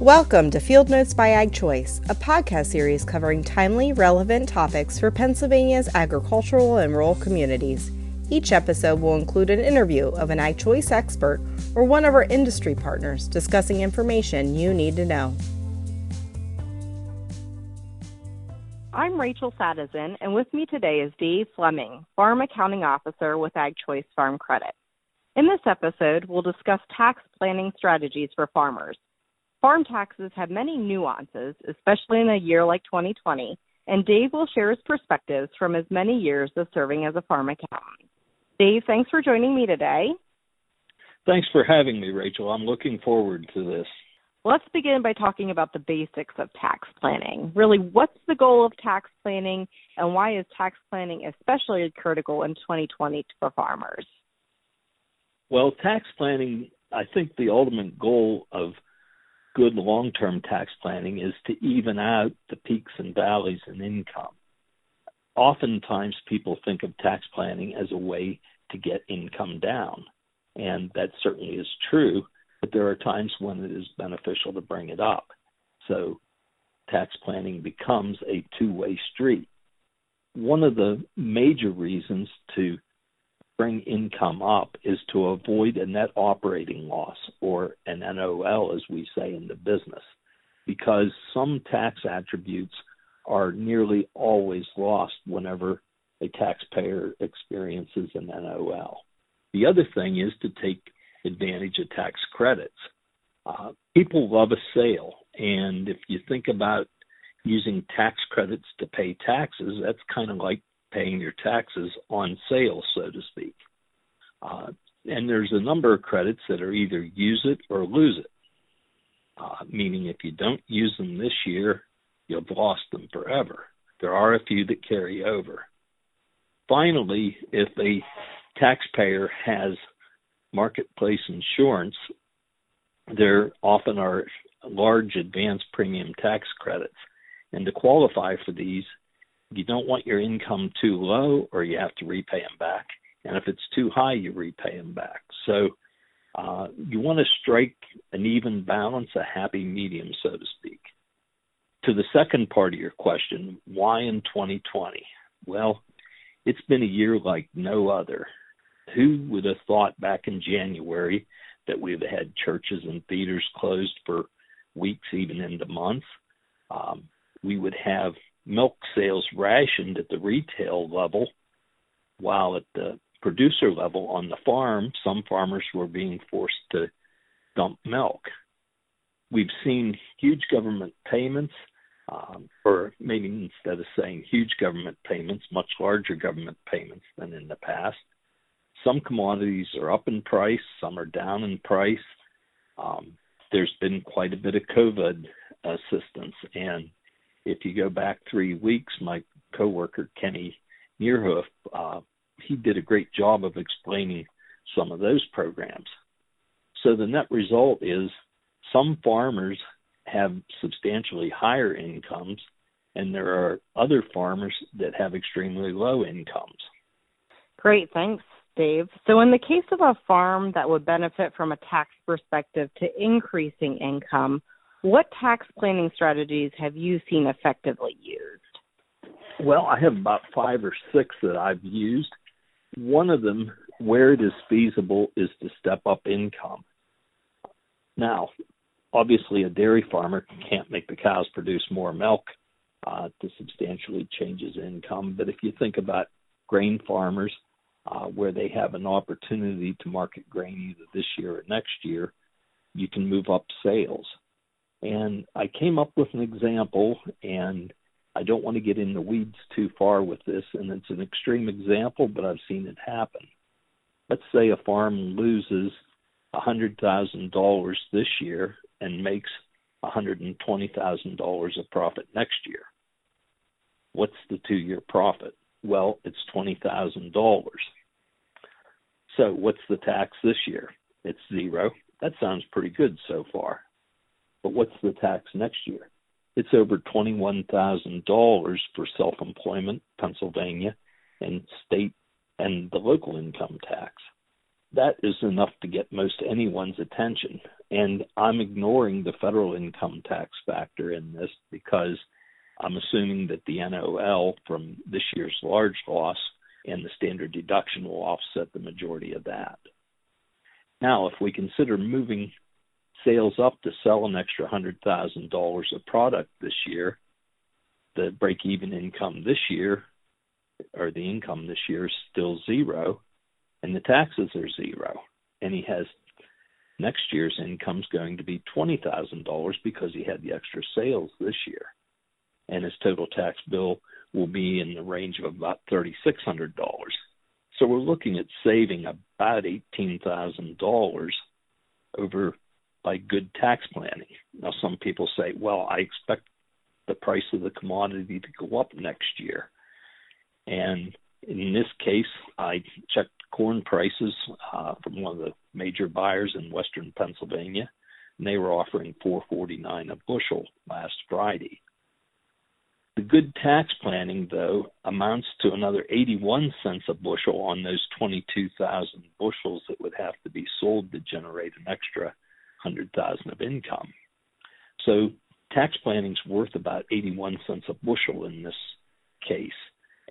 Welcome to Field Notes by Ag Choice, a podcast series covering timely, relevant topics for Pennsylvania's agricultural and rural communities. Each episode will include an interview of an Ag Choice expert or one of our industry partners discussing information you need to know. I'm Rachel Sadison, and with me today is Dave Fleming, Farm Accounting Officer with Ag Choice Farm Credit. In this episode, we'll discuss tax planning strategies for farmers. Farm taxes have many nuances, especially in a year like 2020, and Dave will share his perspectives from his many years of serving as a farm accountant. Dave, thanks for joining me today. Thanks for having me, Rachel. I'm looking forward to this. Let's begin by talking about the basics of tax planning. Really, what's the goal of tax planning, and why is tax planning especially critical in 2020 for farmers? Well, tax planning, I think the ultimate goal of good long term tax planning is to even out the peaks and valleys in income. Oftentimes, people think of tax planning as a way to get income down, and that certainly is true, but there are times when it is beneficial to bring it up. So, tax planning becomes a two way street. One of the major reasons to bring income up is to avoid a net operating loss or an NOL, as we say in the business, because some tax attributes are nearly always lost whenever a taxpayer experiences an NOL. The other thing is to take advantage of tax credits. Uh, people love a sale, and if you think about using tax credits to pay taxes, that's kind of like paying your taxes on sale, so to speak. Uh, and there's a number of credits that are either use it or lose it, uh, meaning if you don't use them this year, you've lost them forever. There are a few that carry over. Finally, if a taxpayer has marketplace insurance, there often are large advance premium tax credits. And to qualify for these, you don't want your income too low or you have to repay them back. And if it's too high, you repay them back. So uh, you want to strike an even balance, a happy medium, so to speak. To the second part of your question, why in 2020? Well, it's been a year like no other. Who would have thought back in January that we've had churches and theaters closed for weeks, even into months? Um, we would have milk sales rationed at the retail level, while at the producer level on the farm, some farmers were being forced to dump milk. We've seen huge government payments, um, or maybe instead of saying huge government payments, much larger government payments than in the past. Some commodities are up in price, some are down in price. Um, there's been quite a bit of COVID assistance, and if you go back three weeks, my coworker Kenny Nearhoof uh, he did a great job of explaining some of those programs. So the net result is some farmers have substantially higher incomes, and there are other farmers that have extremely low incomes. Great, thanks, Dave. So, in the case of a farm that would benefit from a tax perspective to increasing income, what tax planning strategies have you seen effectively used? Well, I have about five or six that I've used. One of them, where it is feasible, is to step up income. Now, obviously, a dairy farmer can't make the cows produce more milk uh, to substantially change his income. But if you think about grain farmers, uh, where they have an opportunity to market grain either this year or next year, you can move up sales. And I came up with an example, and I don't want to get in the weeds too far with this, and it's an extreme example, but I've seen it happen. Let's say a farm loses $100,000 this year and makes $120,000 of profit next year. What's the two year profit? Well, it's $20,000. So, what's the tax this year? It's zero. That sounds pretty good so far. But what's the tax next year? It's over $21,000 for self employment, Pennsylvania, and state and the local income tax. that is enough to get most anyone's attention. And I'm ignoring the federal income tax factor in this because I'm assuming that the NOL from this year's large loss and the standard deduction will offset the majority of that. Now, if we consider moving sales up to sell an extra $100,000 of product this year, the break even income this year, or the income this year, is still zero, and the taxes are zero. And he has next year's income is going to be $20,000 because he had the extra sales this year. And his total tax bill will be in the range of about $3,600. So we're looking at saving about $18,000 over by good tax planning. Now, some people say, well, I expect the price of the commodity to go up next year. And in this case, I checked corn prices uh, from one of the major buyers in western Pennsylvania, and they were offering 4.49 a bushel last Friday. The good tax planning, though, amounts to another 81 cents a bushel on those 22,000 bushels that would have to be sold to generate an extra 100,000 of income. So tax planning is worth about 81 cents a bushel in this case.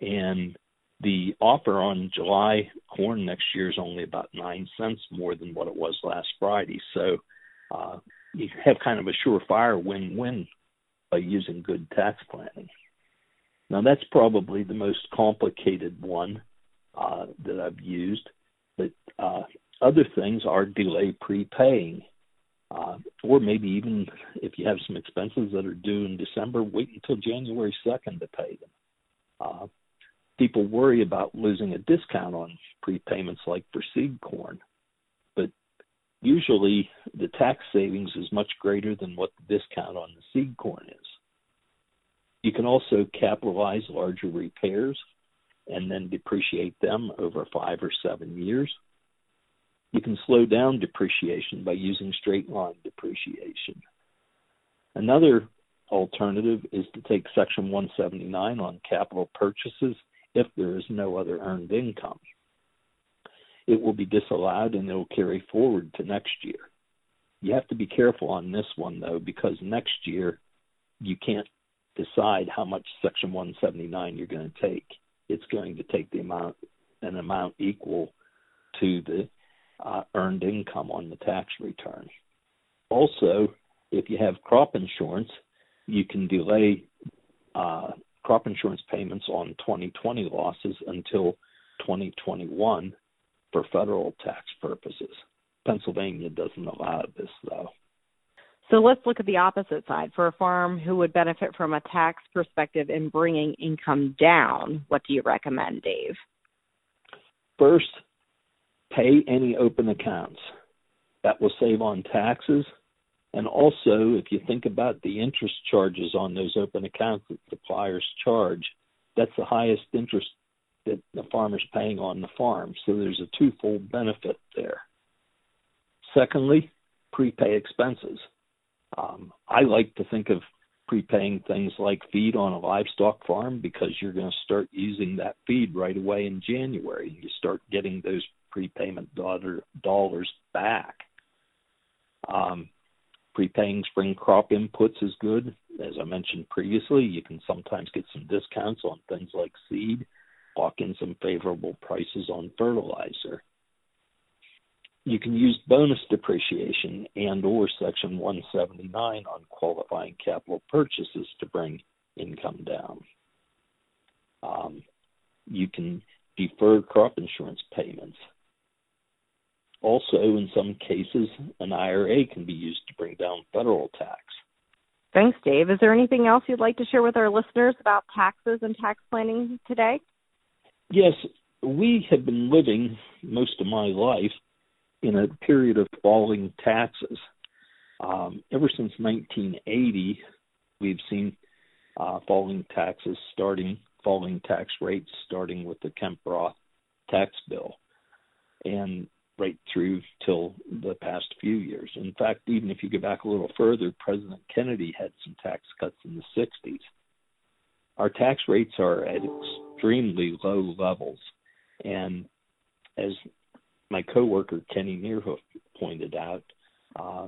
And the offer on July corn next year is only about nine cents more than what it was last Friday. So uh, you have kind of a surefire win-win by using good tax planning. Now that's probably the most complicated one uh, that I've used, but uh, other things are delay prepaying uh, or maybe even if you have some expenses that are due in December, wait until January 2nd to pay them. Uh, people worry about losing a discount on prepayments like for seed corn, but usually the tax savings is much greater than what the discount on the seed corn is. You can also capitalize larger repairs and then depreciate them over five or seven years. You can slow down depreciation by using straight line depreciation. Another alternative is to take Section 179 on capital purchases if there is no other earned income. It will be disallowed and it will carry forward to next year. You have to be careful on this one though, because next year you can't decide how much Section 179 you're going to take. It's going to take the amount an amount equal to the uh, earned income on the tax return. Also, if you have crop insurance, you can delay uh, crop insurance payments on 2020 losses until 2021 for federal tax purposes. Pennsylvania doesn't allow this, though. So let's look at the opposite side. For a farm who would benefit from a tax perspective in bringing income down, what do you recommend, Dave? First, pay any open accounts. That will save on taxes. And also, if you think about the interest charges on those open accounts that suppliers charge, that's the highest interest that the farmer's paying on the farm. So there's a twofold benefit there. Secondly, prepay expenses. Um, I like to think of prepaying things like feed on a livestock farm because you're going to start using that feed right away in January. You start getting those prepayment dollar, dollars back. Um, prepaying spring crop inputs is good. As I mentioned previously, you can sometimes get some discounts on things like seed, lock in some favorable prices on fertilizer. You can use bonus depreciation and or section 179 on qualifying capital purchases to bring income down. Um, you can defer crop insurance payments. Also, in some cases, an IRA can be used to bring down federal tax. Thanks, Dave. Is there anything else you'd like to share with our listeners about taxes and tax planning today? Yes, we have been living most of my life in a period of falling taxes. Um, ever since 1980, we've seen uh, falling taxes starting, falling tax rates starting with the Kemp-Roth tax bill. And right through till the past few years. In fact, even if you go back a little further, President Kennedy had some tax cuts in the 60s. Our tax rates are at extremely low levels, and as my coworker Kenny Nearhoof pointed out, uh,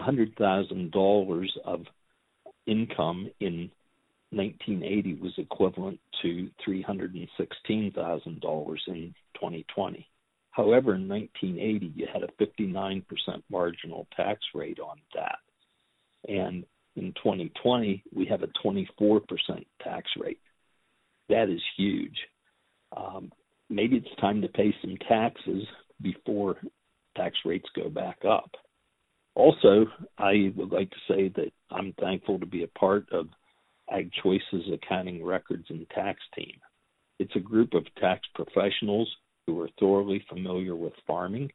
$100,000 of income in 1980 was equivalent to $316,000 in 2020. However, in 1980, you had a 59% marginal tax rate on that. And in 2020, we have a 24% tax rate. That is huge. Um, maybe it's time to pay some taxes before tax rates go back up. Also, I would like to say that I'm thankful to be a part of Ag Choice's accounting records and tax team. It's a group of tax professionals who are thoroughly familiar with farming,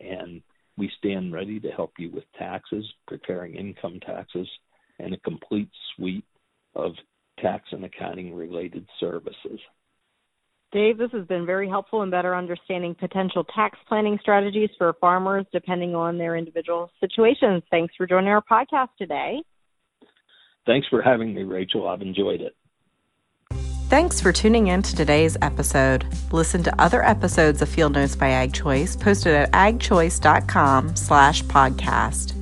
and we stand ready to help you with taxes, preparing income taxes, and a complete suite of tax and accounting related services. Dave, this has been very helpful in better understanding potential tax planning strategies for farmers depending on their individual situations. Thanks for joining our podcast today. Thanks for having me, Rachel. I've enjoyed it. Thanks for tuning in to today's episode. Listen to other episodes of Field Notes by Ag Choice posted at agchoice.com slash podcast.